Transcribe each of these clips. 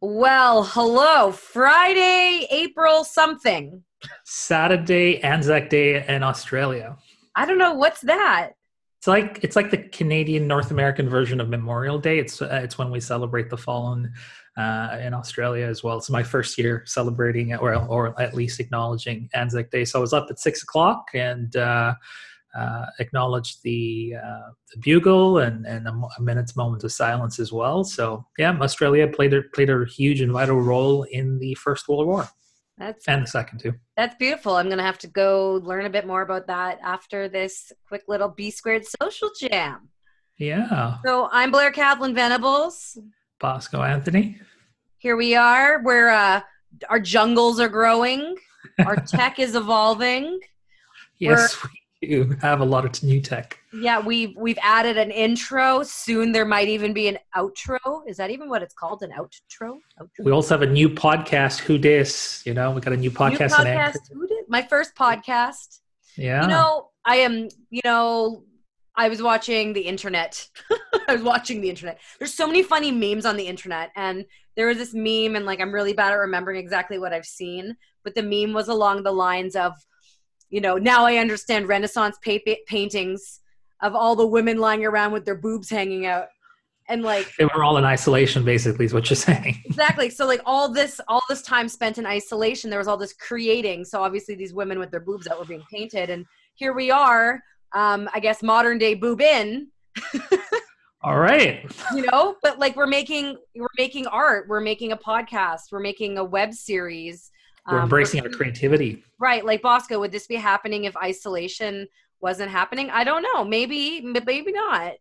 Well, hello. Friday, April something. Saturday, Anzac Day in Australia. I don't know what's that. It's like it's like the Canadian North American version of Memorial Day. It's uh, it's when we celebrate the fallen uh, in Australia as well. It's my first year celebrating or or at least acknowledging Anzac Day. So I was up at six o'clock and uh, uh, acknowledged the uh, the bugle and and a, a, minute's moment of silence as well. So yeah, Australia played a, played a huge and vital role in the First World War. That's and the second too. That's beautiful. I'm gonna have to go learn a bit more about that after this quick little B squared social jam. Yeah. So I'm Blair Kaplan Venables. Bosco Anthony. Here we are. Where uh, our jungles are growing. Our tech is evolving. Yes, We're, you have a lot of new tech. Yeah, we've we've added an intro. Soon there might even be an outro. Is that even what it's called? An outro? outro? We also have a new podcast. Who dis? You know, we got a new podcast. New podcast. Who dis? My first podcast. Yeah. You know, I am. You know, I was watching the internet. I was watching the internet. There's so many funny memes on the internet, and there was this meme, and like I'm really bad at remembering exactly what I've seen, but the meme was along the lines of you know, now I understand Renaissance pa- paintings of all the women lying around with their boobs hanging out. And like they were all in isolation, basically, is what you're saying. exactly. So like all this, all this time spent in isolation, there was all this creating. So obviously, these women with their boobs that were being painted, and here we are. Um, I guess modern day boob in. all right. You know, but like we're making we're making art, we're making a podcast, we're making a web series we're um, embracing our creativity. Right. Like Bosco, would this be happening if isolation wasn't happening? I don't know. Maybe, maybe not.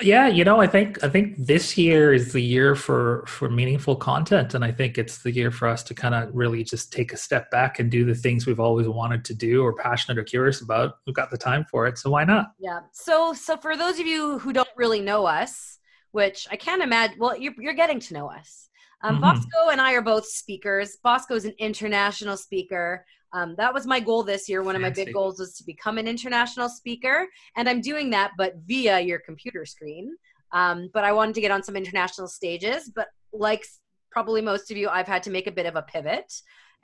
Yeah, you know, I think I think this year is the year for for meaningful content, and I think it's the year for us to kind of really just take a step back and do the things we've always wanted to do or passionate or curious about. We've got the time for it, so why not? Yeah. So, so for those of you who don't really know us, which I can't imagine, well, you're you're getting to know us. Um, mm-hmm. Bosco and I are both speakers. Bosco is an international speaker. Um, that was my goal this year. One of my big goals was to become an international speaker, and I'm doing that, but via your computer screen. Um, but I wanted to get on some international stages. But like probably most of you, I've had to make a bit of a pivot.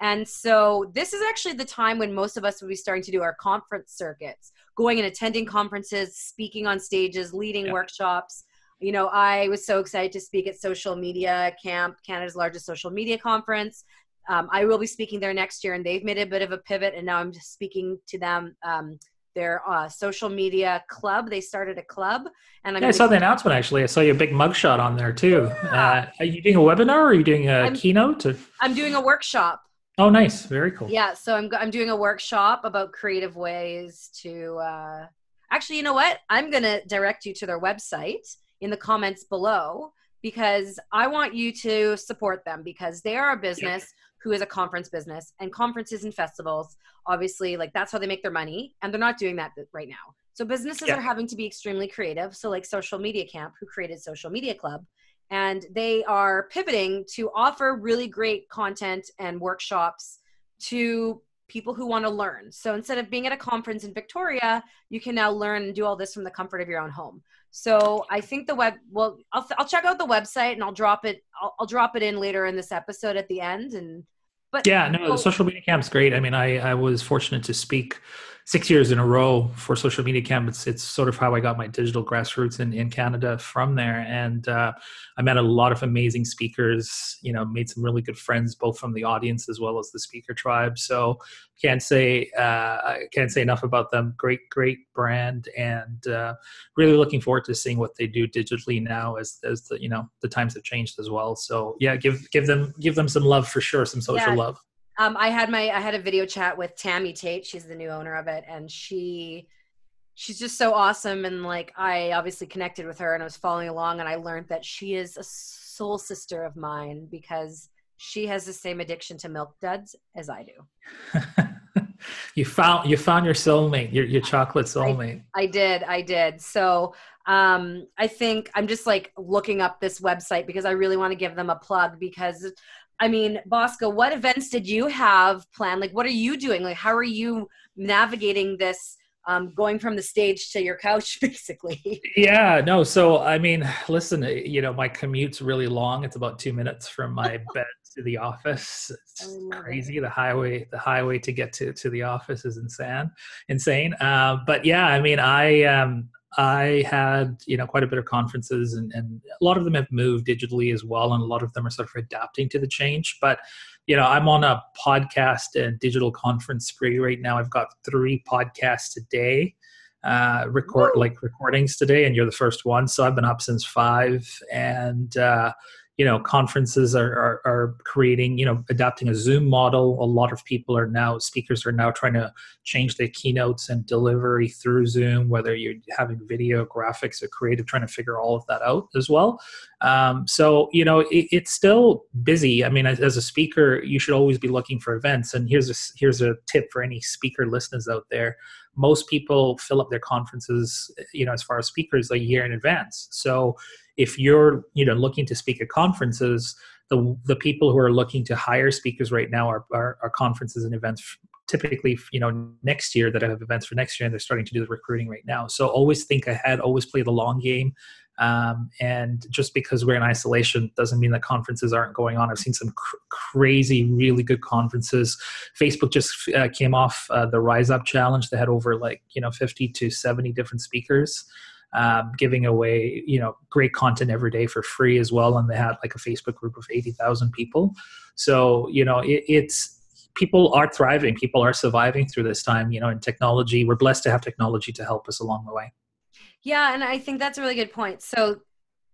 And so this is actually the time when most of us will be starting to do our conference circuits, going and attending conferences, speaking on stages, leading workshops you know, I was so excited to speak at Social Media Camp, Canada's largest social media conference. Um, I will be speaking there next year, and they've made a bit of a pivot, and now I'm just speaking to them. Um, their uh, social media club. They started a club, and yeah, I saw the announcement. Actually, I saw your big mugshot on there too. Yeah. Uh, are you doing a webinar? or Are you doing a I'm, keynote? Or? I'm doing a workshop. Oh, nice! Very cool. Yeah, so I'm I'm doing a workshop about creative ways to. Uh, actually, you know what? I'm going to direct you to their website in the comments below because I want you to support them because they are a business who is a conference business and conferences and festivals obviously like that's how they make their money and they're not doing that right now. So businesses are having to be extremely creative. So like Social Media Camp who created Social Media Club and they are pivoting to offer really great content and workshops to people who want to learn. So instead of being at a conference in Victoria, you can now learn and do all this from the comfort of your own home. So I think the web. Well, I'll I'll check out the website and I'll drop it. I'll, I'll drop it in later in this episode at the end. And but yeah, no, the social media camp's great. I mean, I I was fortunate to speak six years in a row for social media camp. It's, it's sort of how I got my digital grassroots in, in Canada from there. And uh, I met a lot of amazing speakers, you know, made some really good friends, both from the audience as well as the speaker tribe. So can't say, uh, I can't say enough about them. Great, great brand and uh, really looking forward to seeing what they do digitally now as, as the, you know, the times have changed as well. So yeah, give, give them, give them some love for sure. Some social yeah. love. Um, I had my I had a video chat with Tammy Tate. She's the new owner of it, and she she's just so awesome. And like I obviously connected with her, and I was following along, and I learned that she is a soul sister of mine because she has the same addiction to milk duds as I do. you found you found your soulmate, your your chocolate soulmate. I, I did, I did. So um, I think I'm just like looking up this website because I really want to give them a plug because I mean, Bosco, what events did you have planned? Like, what are you doing? Like, how are you navigating this um, going from the stage to your couch, basically. Yeah, no. So, I mean, listen, uh, you know, my commute's really long. It's about two minutes from my bed to the office. It's crazy. It. The highway, the highway to get to to the office is insane, insane. Uh, but yeah, I mean, I um, I had you know quite a bit of conferences, and, and a lot of them have moved digitally as well, and a lot of them are sort of adapting to the change. But you know, I'm on a podcast and digital conference spree right now. I've got three podcasts a day, uh, record Woo. like recordings today, and you're the first one. So I've been up since five, and uh, you know conferences are, are, are creating you know adapting a zoom model. A lot of people are now speakers are now trying to change their keynotes and delivery through zoom whether you're having video graphics or creative trying to figure all of that out as well. Um, so you know it, it's still busy. I mean as, as, a speaker you should always be looking for events. And here's a here's a tip for any speaker listeners out there. Most people fill up their conferences you know as far as speakers a year in advance. So if you're you know looking to speak at conferences the the people who are looking to hire speakers right now are, are, are conferences and events typically you know next year that have events for next year and they're starting to do the recruiting right now. So always think ahead always play the long game. Um, and just because we're in isolation doesn't mean that conferences aren't going on. I've seen some cr- crazy really good conferences. Facebook just uh, came off uh, the rise up challenge they had over like you know 50 to 70 different speakers um, giving away you know great content every day for free as well. And they had like a facebook group of 80000 people. So you know it, it's people are thriving. People are surviving through this time you know in technology we're blessed to have technology to help us along the way. Yeah and i think that's a really good point. So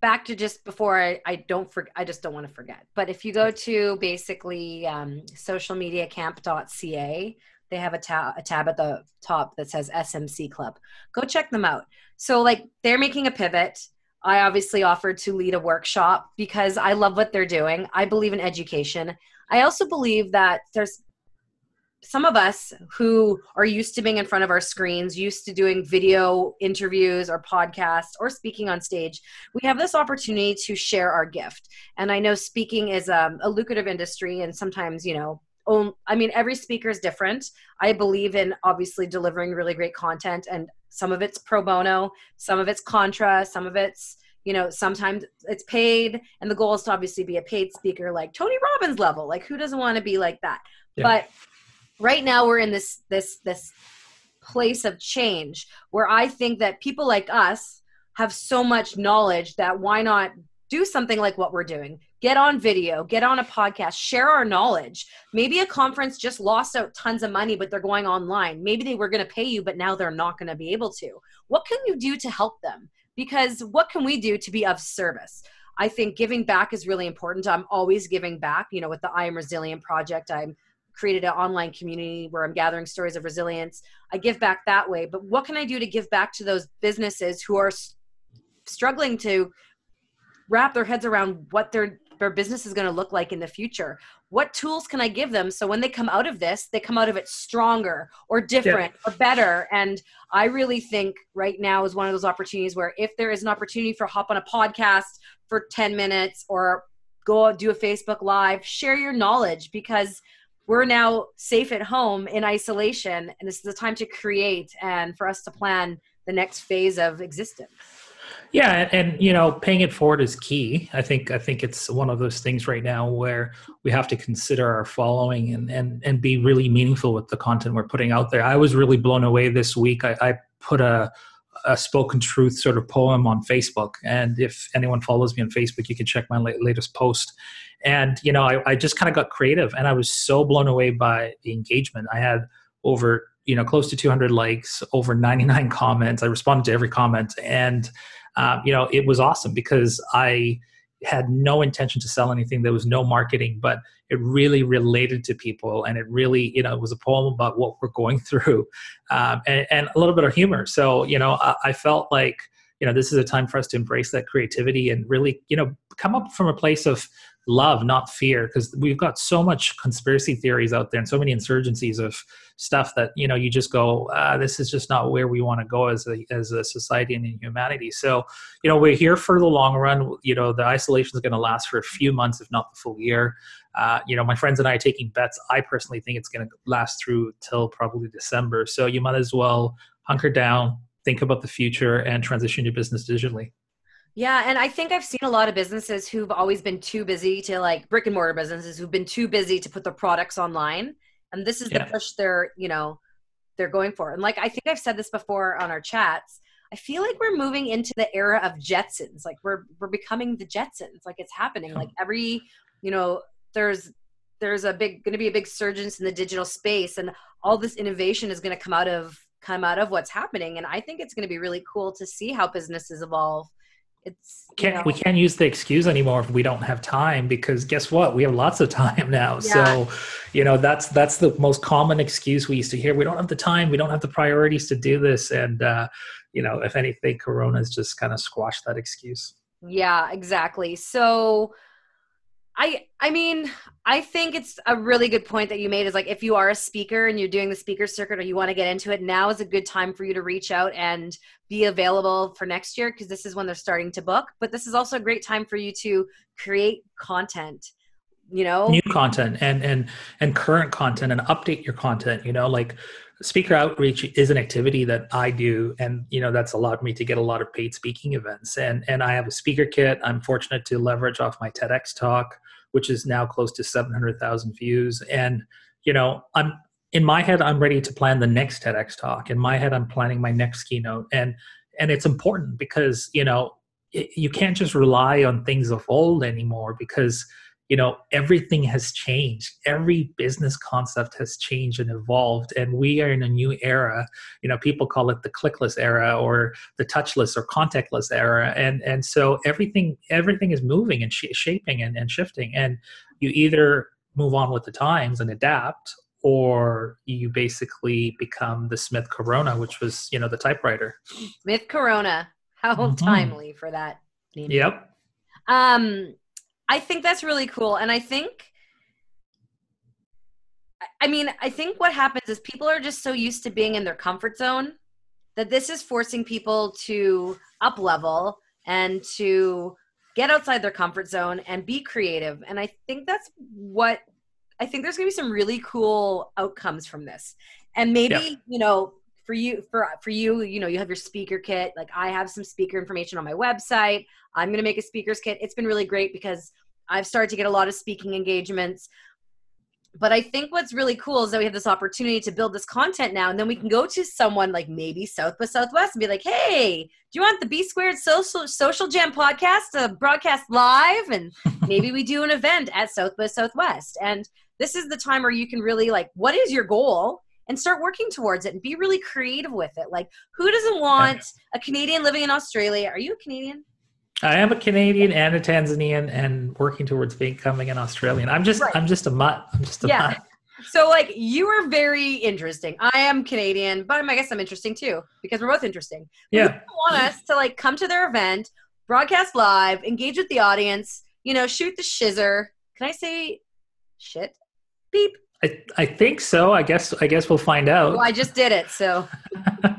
back to just before I, I don't for, I just don't want to forget. But if you go to basically um, socialmediacamp.ca, they have a, tab a tab at the top that says SMC Club. Go check them out. So, like, they're making a pivot. I obviously offered to lead a workshop because I love what they're doing. I believe in education. I also believe that there's some of us who are used to being in front of our screens, used to doing video interviews or podcasts or speaking on stage, we have this opportunity to share our gift. And I know speaking is um, a lucrative industry, and sometimes, you know, own i mean every speaker is different i believe in obviously delivering really great content and some of it's pro bono some of it's contra some of it's you know sometimes it's paid and the goal is to obviously be a paid speaker like tony robbins level like who doesn't want to be like that yeah. but right now we're in this this this place of change where i think that people like us have so much knowledge that why not do something like what we're doing. Get on video get on a podcast share our knowledge. Maybe a conference just lost out tons of money but they're going online. Maybe they were going to pay you but now they're not going to be able to. What can you do to help them? Because what can we do to be of service? I think giving back is really important. I'm always giving back. You know with the i am resilient project i'm created an online community where i'm gathering stories of resilience. I give back that way but what can i do to give back to those businesses who are struggling to wrap their heads around what their their business is going to look like in the future what tools can i give them so when they come out of this they come out of it stronger or different yeah. or better and i really think right now is one of those opportunities where if there is an opportunity for hop on a podcast for 10 minutes or go do a facebook live share your knowledge because we're now safe at home in isolation and this is the time to create and for us to plan the next phase of existence yeah, and, you know, paying it forward is key. I think I think it's one of those things right now where we have to consider our following and and and be really meaningful with the content we're putting out there. I was really blown away this week. I, I put a a spoken truth sort of poem on Facebook, and if anyone follows me on Facebook, you can check my latest post. And you know, I, I just kind of got creative, and I was so blown away by the engagement. I had over you know close to 200 likes, over 99 comments. I responded to every comment, and um, you know, it was awesome because I had no intention to sell anything. There was no marketing, but it really related to people, and it really, you know, it was a poem about what we're going through, um, and, and, a little bit of humor. So, you know, I, I felt like, you know, this is a time for us to embrace that creativity and really, you know, come up from a place of love, not fear, because we've got so much conspiracy theories out there and so many insurgencies of stuff that you know you just go, ah, this is just not where we want to go as a as a society and in humanity. So, you know, we're here for the long run. You know, the isolation is going to last for a few months, if not the full year. Uh, you know, my friends and I are taking bets. I personally think it's going to last through till probably December. So you might as well hunker down, think about the future, and transition your business digitally. Yeah, and I think I've seen a lot of businesses who've always been too busy to like brick and mortar businesses who've been too busy to put their products online, and this is yeah. the push they're you know they're going for. And like I think I've said this before on our chats, I feel like we're moving into the era of Jetsons. Like we're we're becoming the Jetsons. Like it's happening. Like every you know there's there's a big going to be a big surge in the digital space, and all this innovation is going to come out of come out of what's happening. And I think it's going to be really cool to see how businesses evolve it's can't know. we can't use the excuse anymore if we don't have time because guess what? We have lots of time now. Yeah. so you know that's that's the most common excuse we used to hear. We don't have the time. We don't have the priorities to do this. And uh you know if anything corona's just kind of squashed that excuse. Yeah exactly. So I I mean, I think it's a really good point that you made is like if you are a speaker and you're doing the speaker circuit or you want to get into it, now is a good time for you to reach out and be available for next year because this is when they're starting to book. But this is also a great time for you to create content you know? New content and and and current content and update your content you know? Like speaker outreach is an activity that i do and you know that's allowed me to get a lot of paid speaking events. And and i have a speaker kit. I'm fortunate to leverage off my tedx talk which is now close to 700,000 views. And you know i'm in my head i'm ready to plan the next tedx talk. In my head i'm planning my next keynote. And and it's important because you know it, you can't just rely on things of old anymore because you know everything has changed. Every business concept has changed and evolved and we are in a new era. You know people call it the clickless era or the touchless or contactless era and and so everything everything is moving and sh- shaping and, and shifting and you either move on with the times and adapt or you basically become the smith corona which was you know the typewriter. Smith corona. How mm-hmm. timely for that name. yep. Um I think that's really cool. And I think, I mean, I think what happens is people are just so used to being in their comfort zone that this is forcing people to up level and to get outside their comfort zone and be creative. And I think that's what I think there's going to be some really cool outcomes from this. And maybe, yeah. you know, for you for for you you know you have your speaker kit like i have some speaker information on my website i'm going to make a speakers kit it's been really great because I've started to get a lot of speaking engagements. But I think what's really cool is that we have this opportunity to build this content now, and then we can go to someone like maybe South by Southwest and be like, "Hey, do you want the B Squared Social Social Jam podcast to broadcast live?" And maybe we do an event at South by Southwest. And this is the time where you can really like, what is your goal? and start working towards it and be really creative with it. Like, who doesn't want a Canadian living in Australia? Are you a Canadian? I am a Canadian and a Tanzanian and working towards becoming an Australian. I'm just right. I'm just a mutt. I'm just a yeah. mutt. So like you are very interesting. I am Canadian, but I guess I'm interesting too because we're both interesting. Yeah. want us to like come to their event, broadcast live, engage with the audience, you know, shoot the shizzer. Can I say shit? Beep. I, I think so. I guess I guess we'll find out. Well, I just did it, so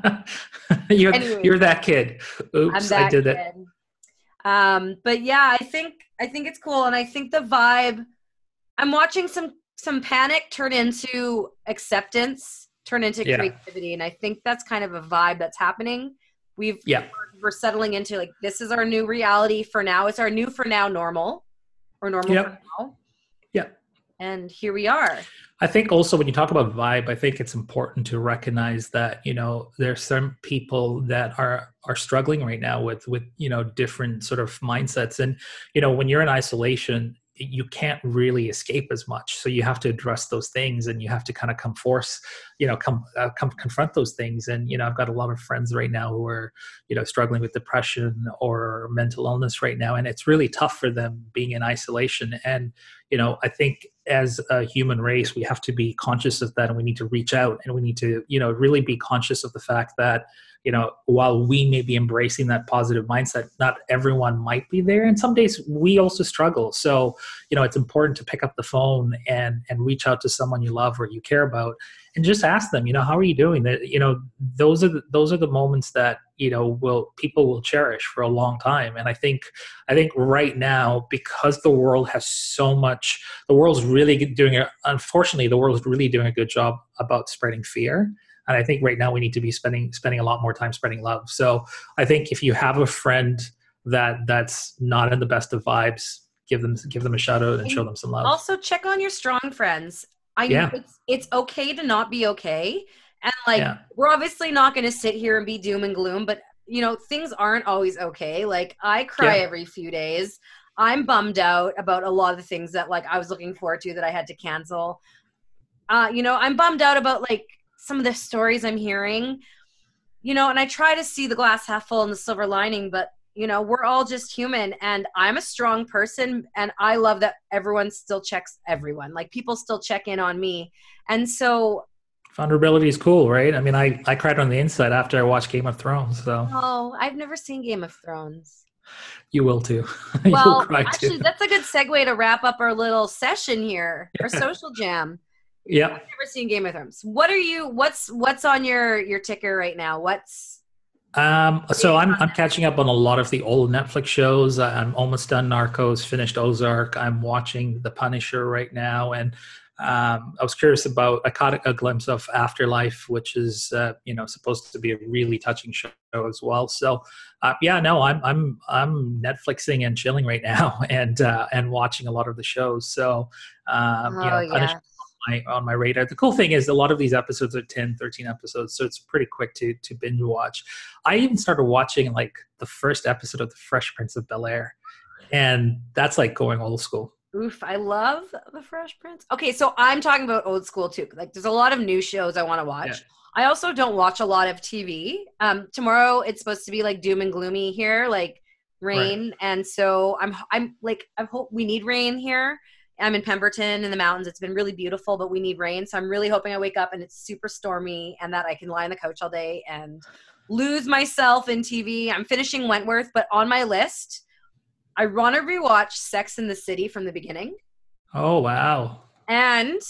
you're you're that kid. Oops, that I did kid. it. Um, but yeah, I think I think it's cool, and I think the vibe. I'm watching some some panic turn into acceptance, turn into yeah. creativity, and I think that's kind of a vibe that's happening. We've yeah we're settling into like this is our new reality for now. It's our new for now normal or normal yep. for now. Yeah. And here we are. I think also when you talk about vibe, I think it's important to recognize that you know there's some people that are are struggling right now with with you know different sort of mindsets, and you know when you're in isolation, you can't really escape as much. So you have to address those things and you have to kind of come force you know come uh, come confront those things. And you know i've got a lot of friends right now who are you know struggling with depression or mental illness right now. And it's really tough for them being in isolation. And you know i think as a human race we have to be conscious of that and we need to reach out and we need to you know really be conscious of the fact that you know while we may be embracing that positive mindset not everyone might be there. And some days we also struggle. So you know it's important to pick up the phone and and reach out to someone you love or you care about and just ask them you know how are you doing? That you know those are the, those are the moments that you know will people will cherish for a long time. And i think i think right now because the world has so much the world's really doing it unfortunately the world's really doing a good job about spreading fear and I think right now we need to be spending spending a lot more time spreading love. So I think if you have a friend that that's not in the best of vibes, give them give them a shout out and show them some love. Also, check on your strong friends. I know yeah. it's, it's okay to not be okay. And like, yeah. we're obviously not going to sit here and be doom and gloom, but you know, things aren't always okay. Like, I cry yeah. every few days. I'm bummed out about a lot of the things that like I was looking forward to that I had to cancel. Uh, you know, I'm bummed out about like some of the stories I'm hearing. You know, and I try to see the glass half full and the silver lining, but you know, we're all just human and I'm a strong person and I love that everyone still checks everyone. Like people still check in on me. And so vulnerability is cool, right? I mean, I I cried on the inside after I watched Game of Thrones, so Oh, I've never seen Game of Thrones. You will too. Well, actually, too. that's a good segue to wrap up our little session here, our social jam. Yeah. I've never seen Game of Thrones. What are you? What's what's on your your ticker right now? What's um, so I'm I'm catching up on a lot of the old Netflix shows. I'm almost done Narcos, finished Ozark. I'm watching The Punisher right now, and um, I was curious about. I caught a glimpse of Afterlife, which is uh, you know supposed to be a really touching show as well. So uh, yeah, no, I'm I'm I'm Netflixing and chilling right now, and uh, and watching a lot of the shows. So um, oh, you know, yeah my on my radar. The cool thing is a lot of these episodes are 10, 13 episodes, so it's pretty quick to to binge watch. I even started watching like the first episode of The Fresh Prince of Bel Air, and that's like going old school. Oof, I love The Fresh Prince. Okay, so I'm talking about old school too. Like, there's a lot of new shows I want to watch. Yeah. I also don't watch a lot of TV. Um, tomorrow it's supposed to be like doom and gloomy here, like rain, right. and so I'm I'm like I hope we need rain here. I'm in Pemberton in the mountains. It's been really beautiful, but we need rain. So I'm really hoping I wake up and it's super stormy and that I can lie on the couch all day and lose myself in TV. I'm finishing Wentworth, but on my list, I want to rewatch Sex in the City from the beginning. Oh, wow. And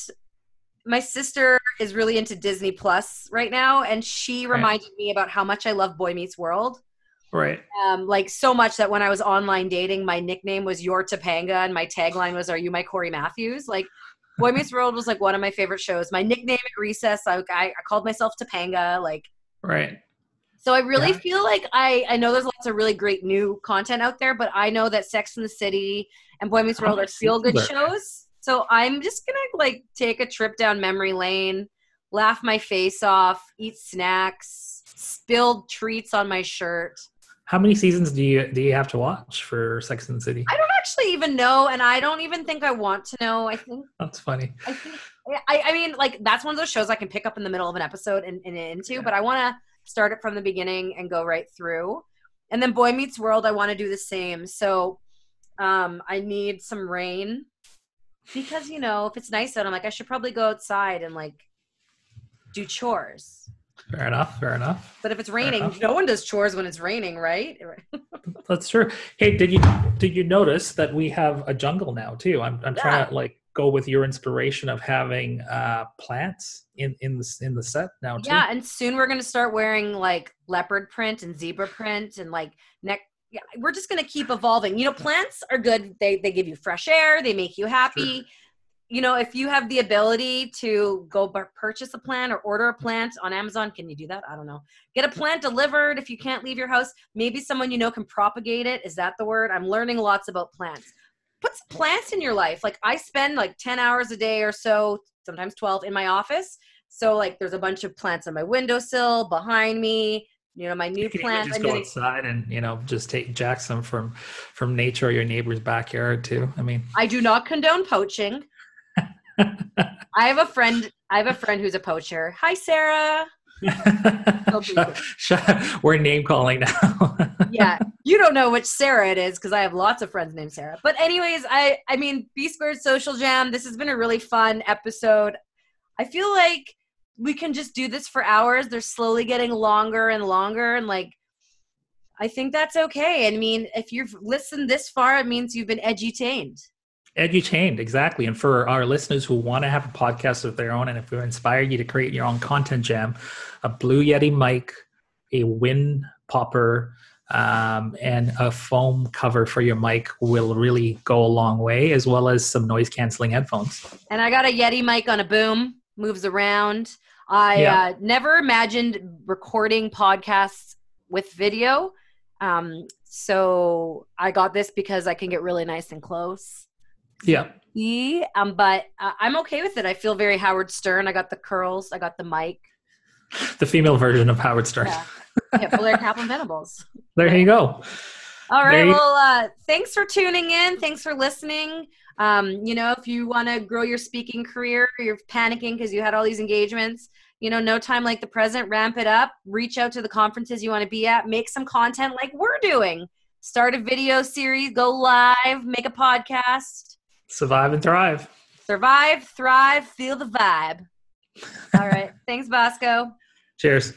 my sister is really into Disney Plus right now, and she reminded right. me about how much I love Boy Meets World. Right. Um, like so much that when I was online dating, my nickname was Your Topanga, and my tagline was "Are you my Cory Matthews?" Like, Boy Meets World was like one of my favorite shows. My nickname at recess, I, I, I called myself Topanga. Like, right. So I really yeah. feel like I I know there's lots of really great new content out there, but I know that Sex in the City and Boy Meets World are feel good shows. So I'm just gonna like take a trip down memory lane, laugh my face off, eat snacks, spilled treats on my shirt how many seasons do you do you have to watch for Sex and the City? I don't actually even know, and I don't even think I want to know. I think that's funny. I think I, I mean, like that's one of those shows I can pick up in the middle of an episode and, and into, yeah. but I want to start it from the beginning and go right through. And then Boy Meets World, I want to do the same. So um, I need some rain because you know if it's nice out, I'm like I should probably go outside and like do chores. Fair enough. Fair enough. But if it's raining, no one does chores when it's raining, right? That's true. Hey, did you did you notice that we have a jungle now too? I'm I'm yeah. trying to like go with your inspiration of having uh plants in in the in the set now too. Yeah, and soon we're gonna start wearing like leopard print and zebra print and like neck. Yeah, we're just gonna keep evolving. You know, plants are good. They they give you fresh air. They make you happy. Sure you know, if you have the ability to go purchase a plant or order a plant on Amazon, can you do that? I don't know. Get a plant delivered if you can't leave your house. Maybe someone you know can propagate it. Is that the word? I'm learning lots about plants. Put some plants in your life. Like I spend like 10 hours a day or so, sometimes 12 in my office. So like there's a bunch of plants on my windowsill, behind me, you know my new you plant just I'm go outside and you know just take jack some from from nature or your neighbor's backyard too i mean i do not condone poaching I have a friend. I have a friend who's a poacher. Hi, Sarah. We're name calling now. yeah, you don't know which Sarah it is because I have lots of friends named Sarah. But anyways, I I mean, B Squared Social Jam. This has been a really fun episode. I feel like we can just do this for hours. They're slowly getting longer and longer, and like I think that's okay. I mean, if you've listened this far, it means you've been edutained edutained exactly and for our listeners who want to have a podcast of their own and if we inspire you to create your own content jam a blue yeti mic a wind popper um, and a foam cover for your mic will really go a long way as well as some noise canceling headphones and i got a yeti mic on a boom moves around I yeah. uh, never imagined recording podcasts with video. Um, so I got this because I can get really nice and close. Yeah. Yeah. Um, but uh, I'm okay with it. I feel very Howard Stern. I got the curls. I got the mic. The female version of Howard Stern. Yeah. yeah Blair Kaplan Venables. There you go. All right. Well, uh, thanks for tuning in. Thanks for listening. Um, you know, if you want to grow your speaking career, you're panicking because you had all these engagements. You know, no time like the present. Ramp it up. Reach out to the conferences you want to be at. Make some content like we're doing. Start a video series. Go live. Make a podcast. Survive and thrive. Survive, thrive, feel the vibe. All right. Thanks, Bosco. Cheers.